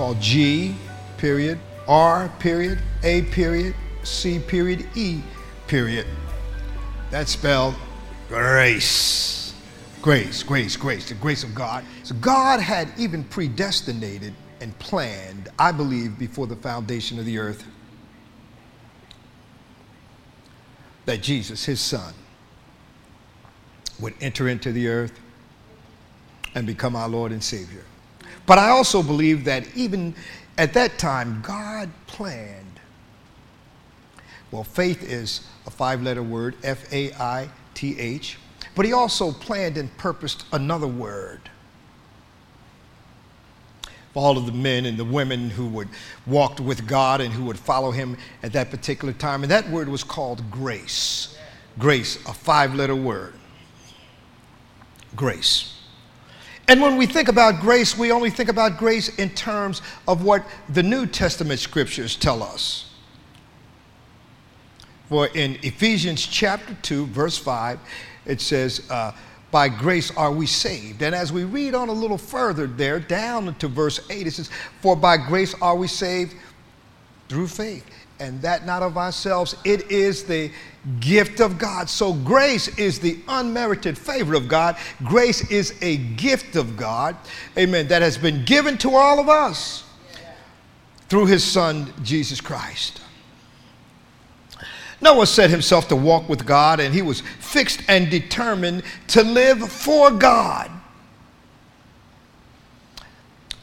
Called G period, R period, A period, C period, E period. That's spelled grace. Grace, grace, grace, the grace of God. So God had even predestinated and planned, I believe, before the foundation of the earth, that Jesus, his son, would enter into the earth and become our Lord and Savior. But I also believe that even at that time, God planned. Well, faith is a five letter word, F A I T H, but He also planned and purposed another word. For all of the men and the women who would walk with God and who would follow Him at that particular time. And that word was called grace. Grace, a five letter word. Grace. And when we think about grace, we only think about grace in terms of what the New Testament scriptures tell us. For in Ephesians chapter 2, verse 5, it says, uh, By grace are we saved. And as we read on a little further there, down to verse 8, it says, For by grace are we saved through faith and that not of ourselves. It is the gift of God. So grace is the unmerited favor of God. Grace is a gift of God, amen, that has been given to all of us through his son, Jesus Christ. Noah set himself to walk with God, and he was fixed and determined to live for God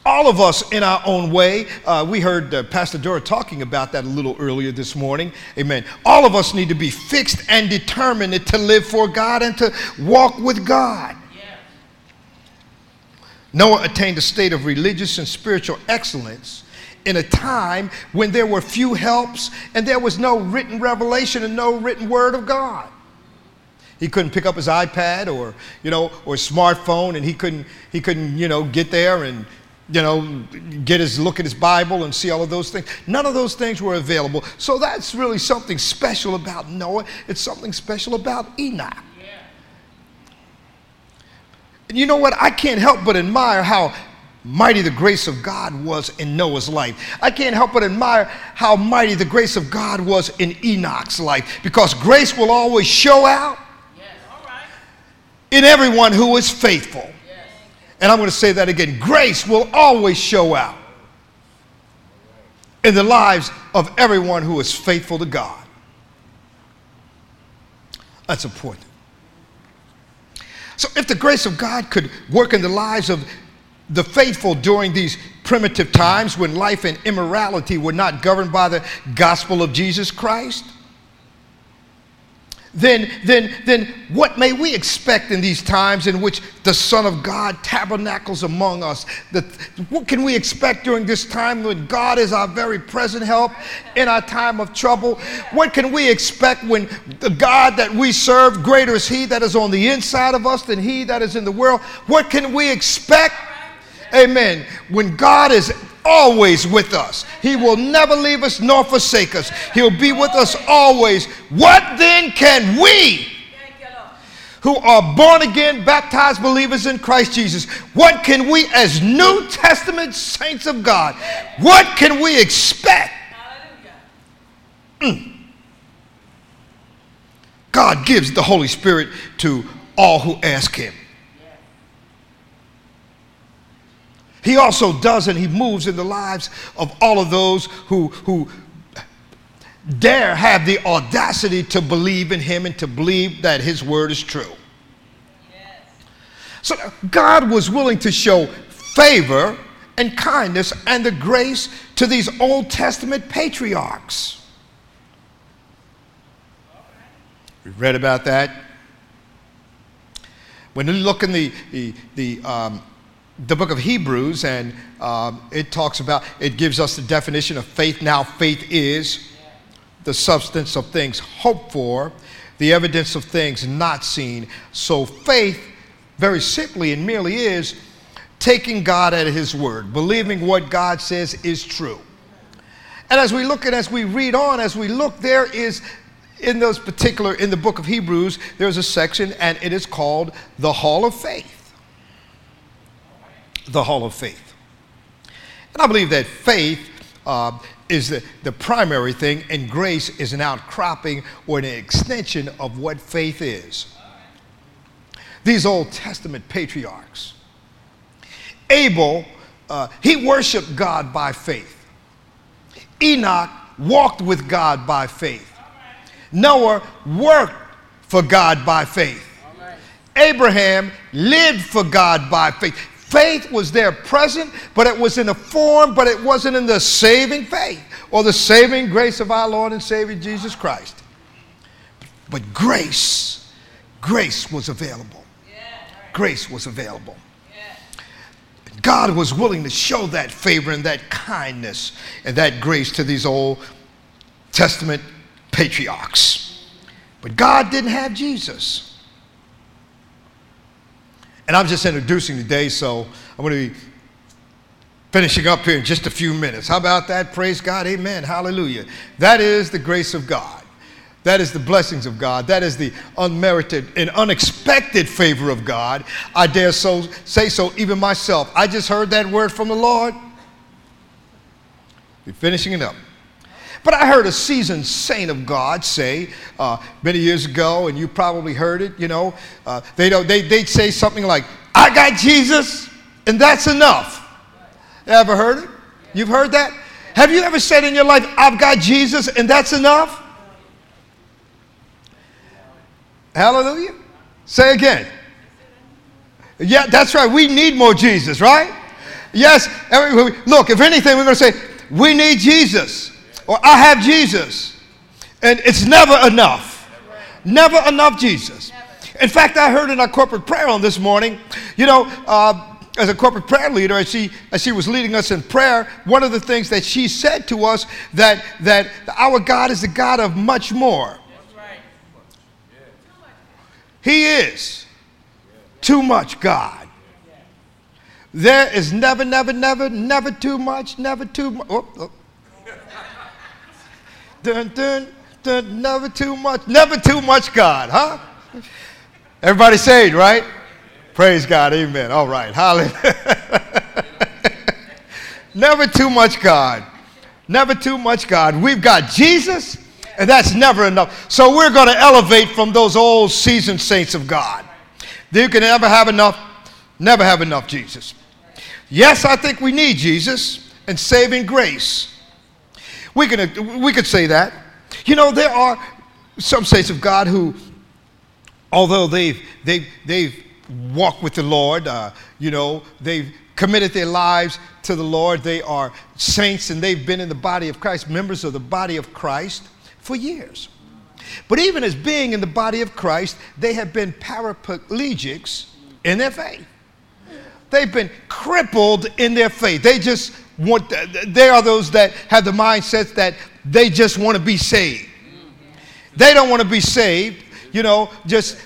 all of us in our own way. Uh, we heard uh, Pastor Dora talking about that a little earlier this morning. Amen. All of us need to be fixed and determined to live for God and to walk with God. Noah attained a state of religious and spiritual excellence in a time when there were few helps and there was no written revelation and no written word of God. He couldn't pick up his iPad or, you know, or smartphone and he couldn't, he couldn't, you know, get there and you know, get his look at his Bible and see all of those things. None of those things were available. So that's really something special about Noah. It's something special about Enoch. Yeah. And you know what? I can't help but admire how mighty the grace of God was in Noah's life. I can't help but admire how mighty the grace of God was in Enoch's life because grace will always show out yes. in everyone who is faithful. And I'm going to say that again grace will always show out in the lives of everyone who is faithful to God. That's important. So, if the grace of God could work in the lives of the faithful during these primitive times when life and immorality were not governed by the gospel of Jesus Christ, then, then, then what may we expect in these times in which the Son of God tabernacles among us? That, what can we expect during this time when God is our very present help in our time of trouble? What can we expect when the God that we serve, greater is He that is on the inside of us than He that is in the world? What can we expect? Amen. When God is always with us. He will never leave us nor forsake us. He'll be with us always. What then can we, who are born again, baptized believers in Christ Jesus, what can we, as New Testament saints of God, what can we expect? Mm. God gives the Holy Spirit to all who ask Him. He also does and he moves in the lives of all of those who, who dare have the audacity to believe in him and to believe that his word is true. Yes. So God was willing to show favor and kindness and the grace to these Old Testament patriarchs. We read about that. When you look in the, the, the um, the book of Hebrews, and um, it talks about, it gives us the definition of faith. Now, faith is the substance of things hoped for, the evidence of things not seen. So, faith, very simply and merely, is taking God at His word, believing what God says is true. And as we look and as we read on, as we look, there is in those particular, in the book of Hebrews, there's a section, and it is called the Hall of Faith the hall of faith. And I believe that faith uh, is the, the primary thing, and grace is an outcropping or an extension of what faith is. These Old Testament patriarchs, Abel, uh, he worshiped God by faith. Enoch walked with God by faith. Noah worked for God by faith. Abraham lived for God by faith. Faith was there present, but it was in a form, but it wasn't in the saving faith or the saving grace of our Lord and Savior Jesus Christ. But grace, grace was available. Grace was available. God was willing to show that favor and that kindness and that grace to these Old Testament patriarchs. But God didn't have Jesus. And I'm just introducing today, so I'm going to be finishing up here in just a few minutes. How about that? Praise God. Amen. Hallelujah. That is the grace of God. That is the blessings of God. That is the unmerited and unexpected favor of God. I dare so say so even myself. I just heard that word from the Lord. Be finishing it up. But I heard a seasoned saint of God say uh, many years ago, and you probably heard it, you know, uh, they, don't, they, they'd say something like, I got Jesus, and that's enough. Ever heard it? You've heard that? Have you ever said in your life, I've got Jesus, and that's enough? Hallelujah. Say again. Yeah, that's right. We need more Jesus, right? Yes. Look, if anything, we're going to say, we need Jesus, or I have Jesus. And it's never enough. Never enough Jesus. In fact, I heard in our corporate prayer on this morning, you know, uh, as a corporate prayer leader, as she, as she was leading us in prayer, one of the things that she said to us that, that our God is the God of much more. He is too much God. There is never, never, never, never too much, never too much. Oh, oh. Dun, dun, dun, never too much, never too much God, huh? Everybody saved, right? Praise God, amen. All right, hallelujah. never too much God. Never too much God. We've got Jesus and that's never enough. So we're going to elevate from those old seasoned saints of God. You can never have enough, never have enough Jesus. Yes, I think we need Jesus and saving grace. We can, we could say that. You know, there are some saints of God who, although they've, they've, they've walked with the Lord, uh, you know, they've committed their lives to the Lord, they are saints and they've been in the body of Christ, members of the body of Christ for years. But even as being in the body of Christ, they have been paraplegics in their faith. They've been crippled in their faith. They just want, they are those that have the mindset that they just want to be saved. They don't want to be saved, you know, just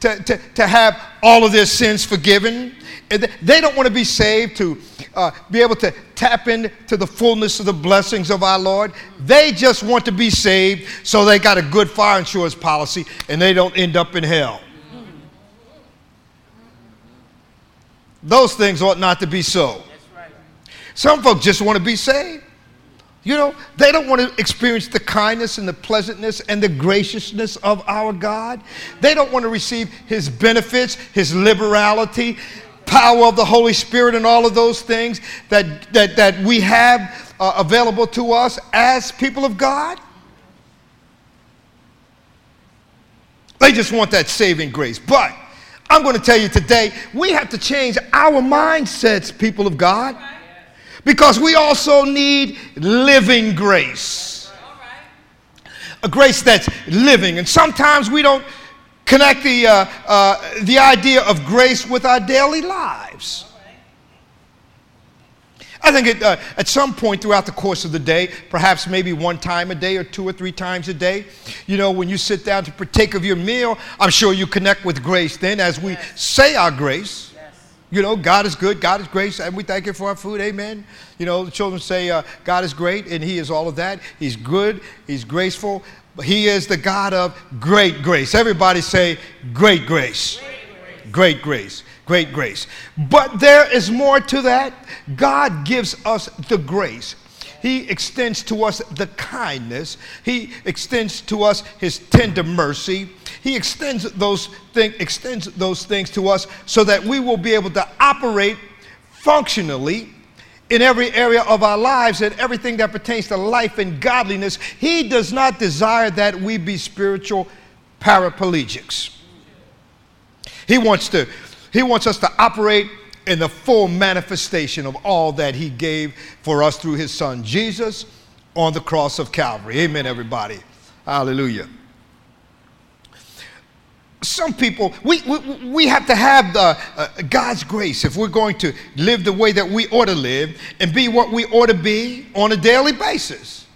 to, to, to have all of their sins forgiven. They don't want to be saved to uh, be able to tap into the fullness of the blessings of our Lord. They just want to be saved so they got a good fire insurance policy and they don't end up in hell. Those things ought not to be so. Some folks just want to be saved. You know, they don't want to experience the kindness and the pleasantness and the graciousness of our God. They don't want to receive His benefits, His liberality power of the Holy Spirit and all of those things that, that, that we have uh, available to us as people of God. They just want that saving grace. But I'm going to tell you today, we have to change our mindsets, people of God, because we also need living grace. A grace that's living. And sometimes we don't connect the, uh, uh, the idea of grace with our daily lives. I think it, uh, at some point throughout the course of the day, perhaps maybe one time a day or two or three times a day, you know, when you sit down to partake of your meal, I'm sure you connect with grace then as we say our grace. You know, God is good, God is grace, and we thank Him for our food, amen. You know, the children say, uh, God is great, and He is all of that. He's good, He's graceful, he is the God of great grace. Everybody say. Great grace. Great grace. Great grace. But there is more to that. God gives us the grace. He extends to us the kindness. He extends to us his tender mercy. He extends those, thing, extends those things to us so that we will be able to operate functionally in every area of our lives and everything that pertains to life and godliness. He does not desire that we be spiritual paraplegics. He wants to he wants us to operate in the full manifestation of all that he gave for us through his son Jesus on the cross of Calvary. Amen everybody. Hallelujah some people, we, we, we have to have the, uh, God's grace if we're going to live the way that we ought to live and be what we ought to be on a daily basis.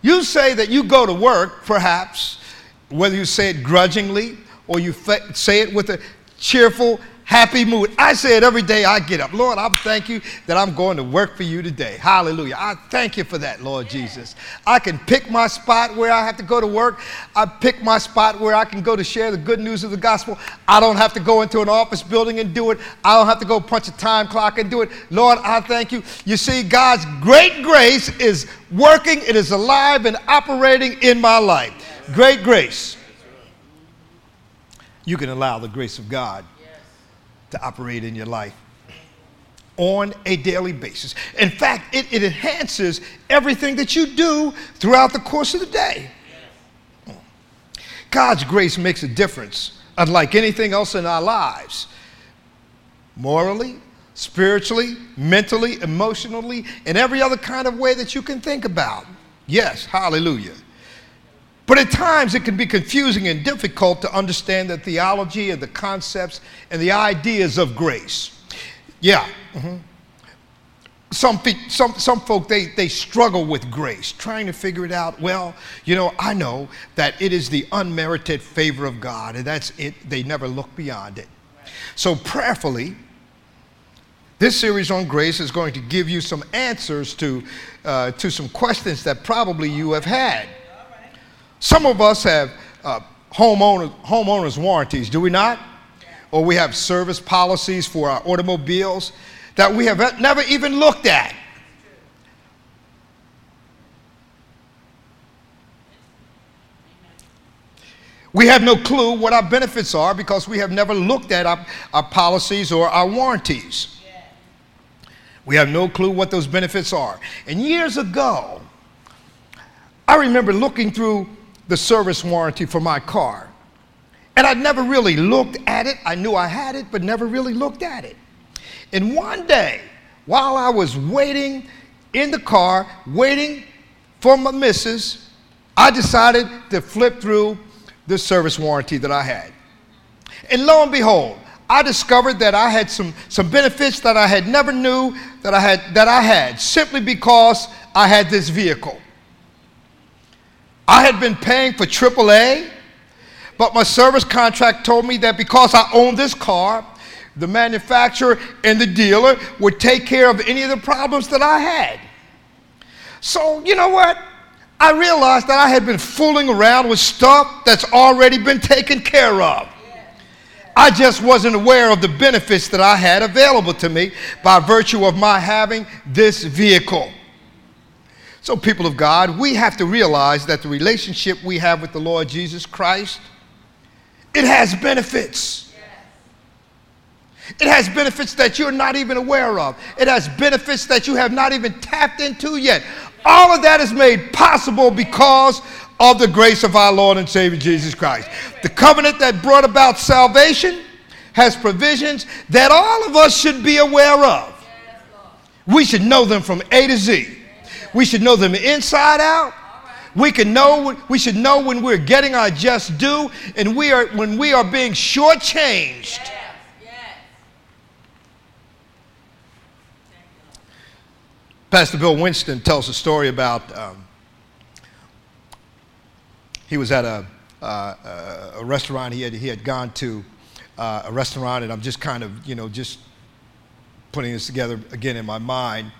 You say that you go to work, perhaps, whether you say it grudgingly or you fa- say it with a cheerful happy mood. I say it every day I get up. Lord, I thank you that I'm going to work for you today. Hallelujah. I thank you for that, Lord Jesus. I can pick my spot where I have to go to work. I pick my spot where I can go to share the good news of the gospel. I don't have to go into an office building and do it. I don't have to go punch a time clock and do it. Lord, I thank you. You see, God's great grace is working, it is alive and operating in my life. Great grace. You can allow the grace of God to operate in your life on a daily basis. In fact, it, it, enhances everything that you do throughout the course of the day. God's grace makes a difference, unlike anything else in our lives. Morally, spiritually, mentally, emotionally, in every other kind of way that you can think about. Yes, hallelujah. But at times it can be confusing and difficult to understand the theology and the concepts and the ideas of grace. Yeah. Mm-hmm. Some, some, some folk, they, they struggle with grace, trying to figure it out. Well, you know, I know that it is the unmerited favor of God, and that's it. They never look beyond it. So, prayerfully, this series on grace is going to give you some answers to, uh, to some questions that probably you have had. Some of us have uh, homeowners, homeowners warranties, do we not? Or we have service policies for our automobiles that we have never even looked at. We have no clue what our benefits are because we have never looked at our, our policies or our warranties. We have no clue what those benefits are. And years ago, I remember looking through the service warranty for my car. And I'd never really looked at it. I knew I had it, but never really looked at it. And one day, while I was waiting in the car, waiting for my missus, I decided to flip through the service warranty that I had. And lo and behold, I discovered that I had some, some benefits that I had never knew that I had, that I had simply because I had this vehicle. I had been paying for AAA, but my service contract told me that because I owned this car, the manufacturer and the dealer would take care of any of the problems that I had. So, you know what? I realized that I had been fooling around with stuff that's already been taken care of. I just wasn't aware of the benefits that I had available to me by virtue of my having this vehicle. So, people of God, we have to realize that the relationship we have with the Lord Jesus Christ, it has benefits. It has benefits that you're not even aware of. It has benefits that you have not even tapped into yet. All of that is made possible because of the grace of our Lord and Savior Jesus Christ. The covenant that brought about salvation has provisions that all of us should be aware of. We should know them from A to Z. We should know them inside out. We can know we should know when we're getting our just due and we are when we are being shortchanged. Yes, yes. Pastor Bill Winston tells a story about um, he was at a, uh, a restaurant he had, he had gone to uh, a restaurant and I'm just kind of you know just putting this together again in my mind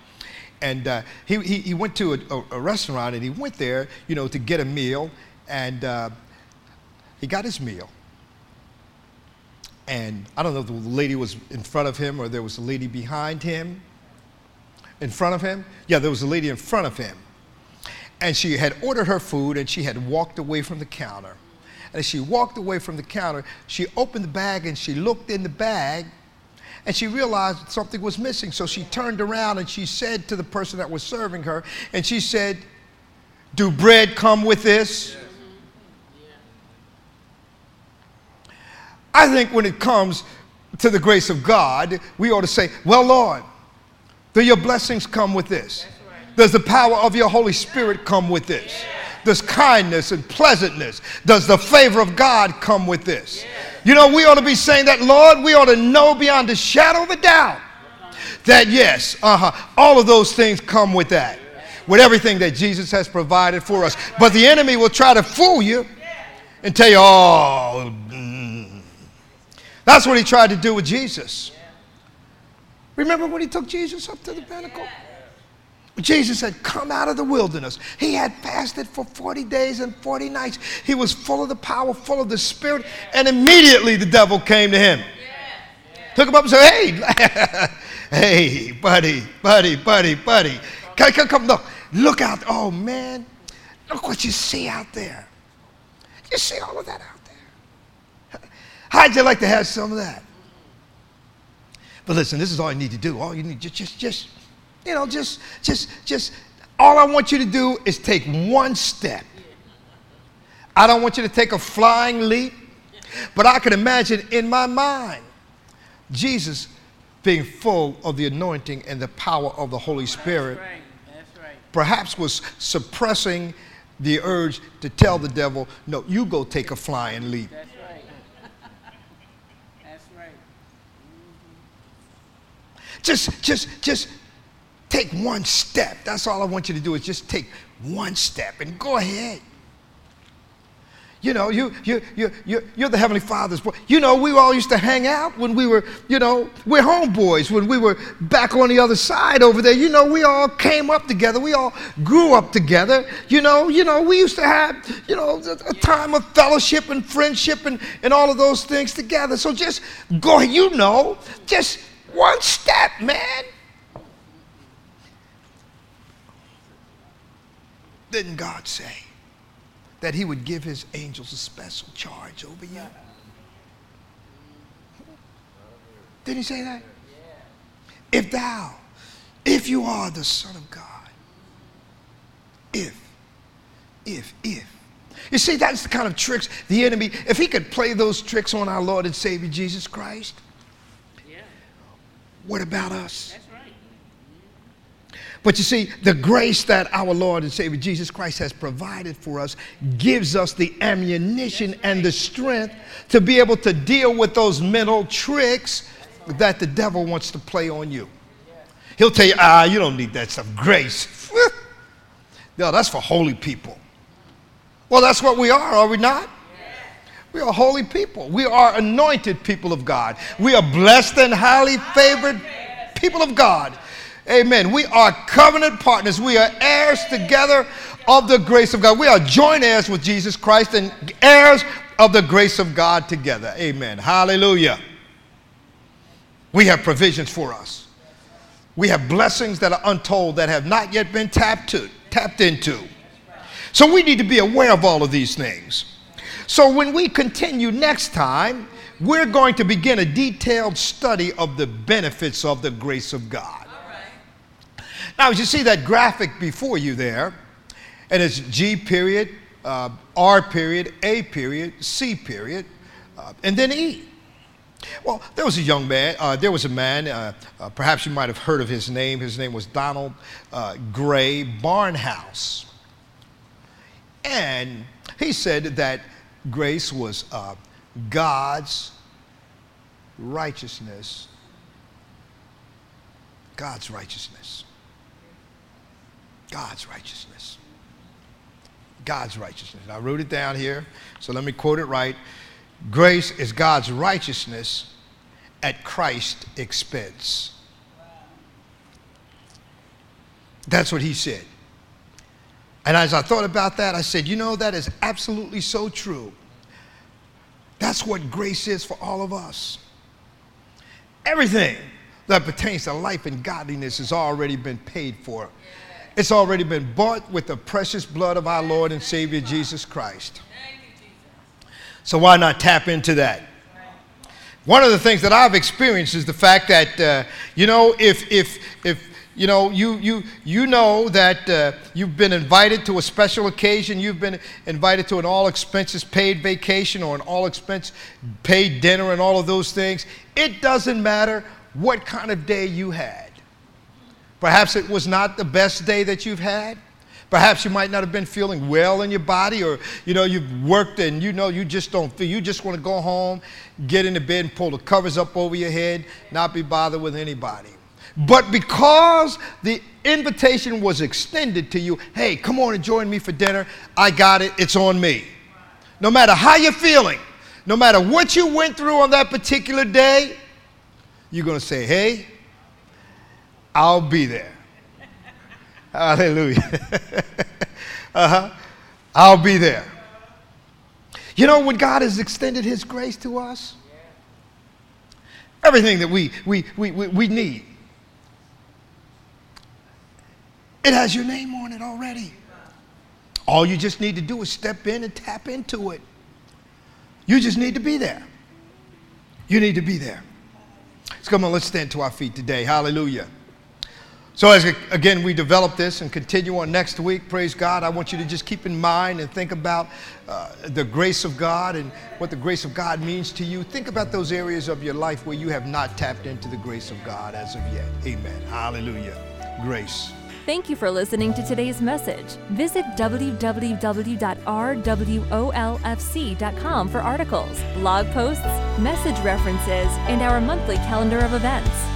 and uh, he, he, he, went to a, a, restaurant and he went there, you know, to get a meal. And uh, he got his meal. And I don't know if the lady was in front of him or there was a lady behind him. In front of him? Yeah, there was a lady in front of him. And she had ordered her food and she had walked away from the counter. And as she walked away from the counter, she opened the bag and she looked in the bag and she realized something was missing. So she turned around and she said to the person that was serving her, and she said, Do bread come with this? I think when it comes to the grace of God, we ought to say, Well, Lord, do your blessings come with this? Does the power of your Holy Spirit come with this? Does kindness and pleasantness, does the favor of God come with this? You know, we ought to be saying that, Lord, we ought to know beyond a shadow of a doubt that, yes, uh-huh, all of those things come with that, with everything that Jesus has provided for us. But the enemy will try to fool you and tell you, oh, mm. that's what he tried to do with Jesus. Remember when he took Jesus up to the pinnacle? Jesus had come out of the wilderness. He had fasted for 40 days and 40 nights. He was full of the power, full of the Spirit, and immediately the devil came to him. Took him up and said, Hey, hey, buddy, buddy, buddy, buddy. Come, come, come, look. Look out. Oh, man. Look what you see out there. You see all of that out there. How'd you like to have some of that? But listen, this is all you need to do. All you need, just, just, just you know, just, just, just, all I want you to do is take one step. I don't want you to take a flying leap, but I can imagine in my mind Jesus being full of the anointing and the power of the Holy Spirit. That's right. That's right. Perhaps was suppressing the urge to tell the devil, no, you go take a flying leap. That's right. That's right. Mm-hmm. Just, just, just Take one step. That's all I want you to do is just take one step and go ahead. You know, you, you, you, you, you're the Heavenly Father's boy. You know, we all used to hang out when we were, you know, we're homeboys, when we were back on the other side over there. You know, we all came up together. We all grew up together. You know, you know, we used to have, you know, a, time of fellowship and friendship and, and all of those things together. So just go, you know, just one step, man. Didn't God say that He would give His angels a special charge over you? Didn't He say that? If thou, if you are the Son of God, if, if, if. You see, that's the kind of tricks the enemy, if he could play those tricks on our Lord and Savior Jesus Christ, yeah. what about us? But you see, the grace that our Lord and Savior Jesus Christ has provided for us gives us the ammunition and the strength to be able to deal with those mental tricks that the devil wants to play on you. He'll tell you, ah, you don't need that stuff. Grace. no, that's for holy people. Well, that's what we are, are we not? We are holy people. We are anointed people of God. We are blessed and highly favored people of God. Amen. We are covenant partners. We are heirs together of the grace of God. We are joint heirs with Jesus Christ and heirs of the grace of God together. Amen. Hallelujah. We have provisions for us. We have blessings that are untold that have not yet been tapped to, tapped into. So we need to be aware of all of these things. So when we continue next time, we're going to begin a detailed study of the benefits of the grace of God. Now, as you see that graphic before you there, and it's G period, uh, R period, A period, C period, uh, and then E. Well, there was a young man, uh, there was a man, uh, uh, perhaps you might have heard of his name. His name was Donald uh, Grey Barnhouse. And he said that grace was God's righteousness. God's righteousness. God's righteousness. God's righteousness. I wrote it down here, so let me quote it right. Grace is God's righteousness at Christ's expense. That's what he said. And as I thought about that, I said, you know, that is absolutely so true. That's what grace is for all of us. Everything that pertains to life and godliness has already been paid for. It's already been bought with the precious blood of our Lord and Savior Jesus Christ. So why not tap into that? One of the things that I've experienced is the fact that, uh, you know, if, if, if, you know, you, you, you know that uh, you've been invited to a special occasion, you've been invited to an all expenses paid vacation or an all expense paid dinner and all of those things. It doesn't matter what kind of day you had. Perhaps it was not the best day that you've had. Perhaps you might not have been feeling well in your body, or you know, you've worked and you know you just don't feel. You just want to go home, get into bed, and pull the covers up over your head, not be bothered with anybody. But because the invitation was extended to you, hey, come on and join me for dinner, I got it, it's on me. No matter how you're feeling, no matter what you went through on that particular day, you're to say, hey, I'll be there. Hallelujah. uh-huh. I'll be there. You know, when God has extended His grace to us, everything that we, we, we, we, we need, it has your name on it already. All you just need to do is step in and tap into it. You just need to be there. You need to be there. So come on, let's stand to our feet today. Hallelujah. So, as again we develop this and continue on next week, praise God, I want you to just keep in mind and think about uh, the grace of God and what the grace of God means to you. Think about those areas of your life where you have not tapped into the grace of God as of yet. Amen. Hallelujah. Grace. Thank you for listening to today's message. Visit www.rwolfc.com for articles, blog posts, message references, and our monthly calendar of events.